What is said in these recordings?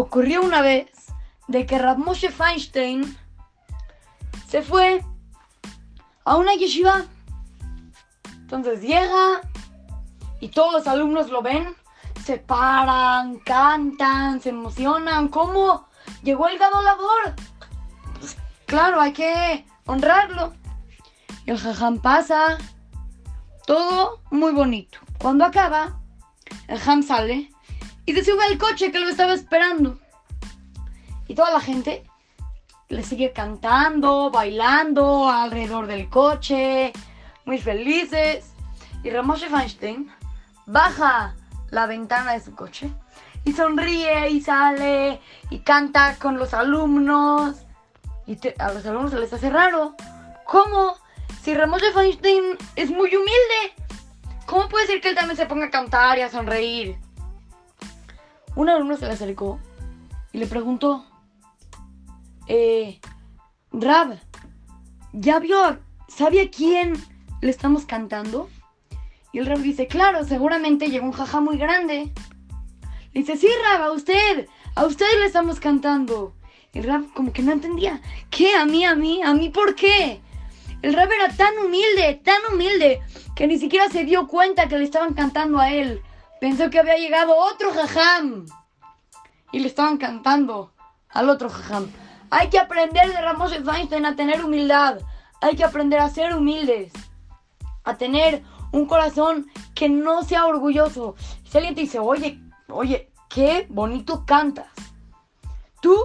ocurrió una vez de que Moshe Feinstein se fue a una yeshiva. Entonces llega y todos los alumnos lo ven, se paran, cantan, se emocionan. ¿Cómo llegó el Gado Labor? Pues, claro, hay que honrarlo. Y el jajam pasa, todo muy bonito. Cuando acaba, el jajam sale y se sube al coche que lo estaba esperando. Y toda la gente le sigue cantando, bailando alrededor del coche, muy felices. Y Ramoshe Feinstein baja la ventana de su coche y sonríe y sale y canta con los alumnos. Y a los alumnos se les hace raro. ¿Cómo? Si Ramoshe Feinstein es muy humilde. ¿Cómo puede ser que él también se ponga a cantar y a sonreír? Un alumno se le acercó y le preguntó, eh, Rab, ¿ya vio, sabe a quién le estamos cantando? Y el Rab dice, claro, seguramente llegó un jaja muy grande. Le dice, sí, Rab, a usted, a usted le estamos cantando. El Rab como que no entendía, ¿qué? ¿A mí, a mí? ¿A mí por qué? El Rab era tan humilde, tan humilde, que ni siquiera se dio cuenta que le estaban cantando a él. Pensó que había llegado otro jajam. Y le estaban cantando al otro jajam. Hay que aprender de Ramos Feinstein a tener humildad. Hay que aprender a ser humildes. A tener un corazón que no sea orgulloso. Si alguien te dice, oye, oye, qué bonito cantas. Tú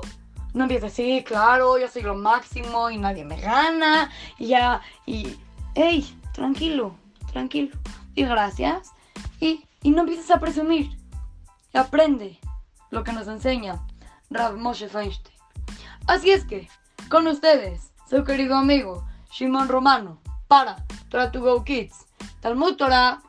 no empiezas, sí, claro, yo soy lo máximo y nadie me gana. Y ya, y, hey, tranquilo, tranquilo. Y gracias. Y, y no empieces a presumir. Aprende lo que nos enseña Rav Moshe Feinstein. Así es que, con ustedes, su querido amigo Shimon Romano, para Try Kids, Talmud Torah.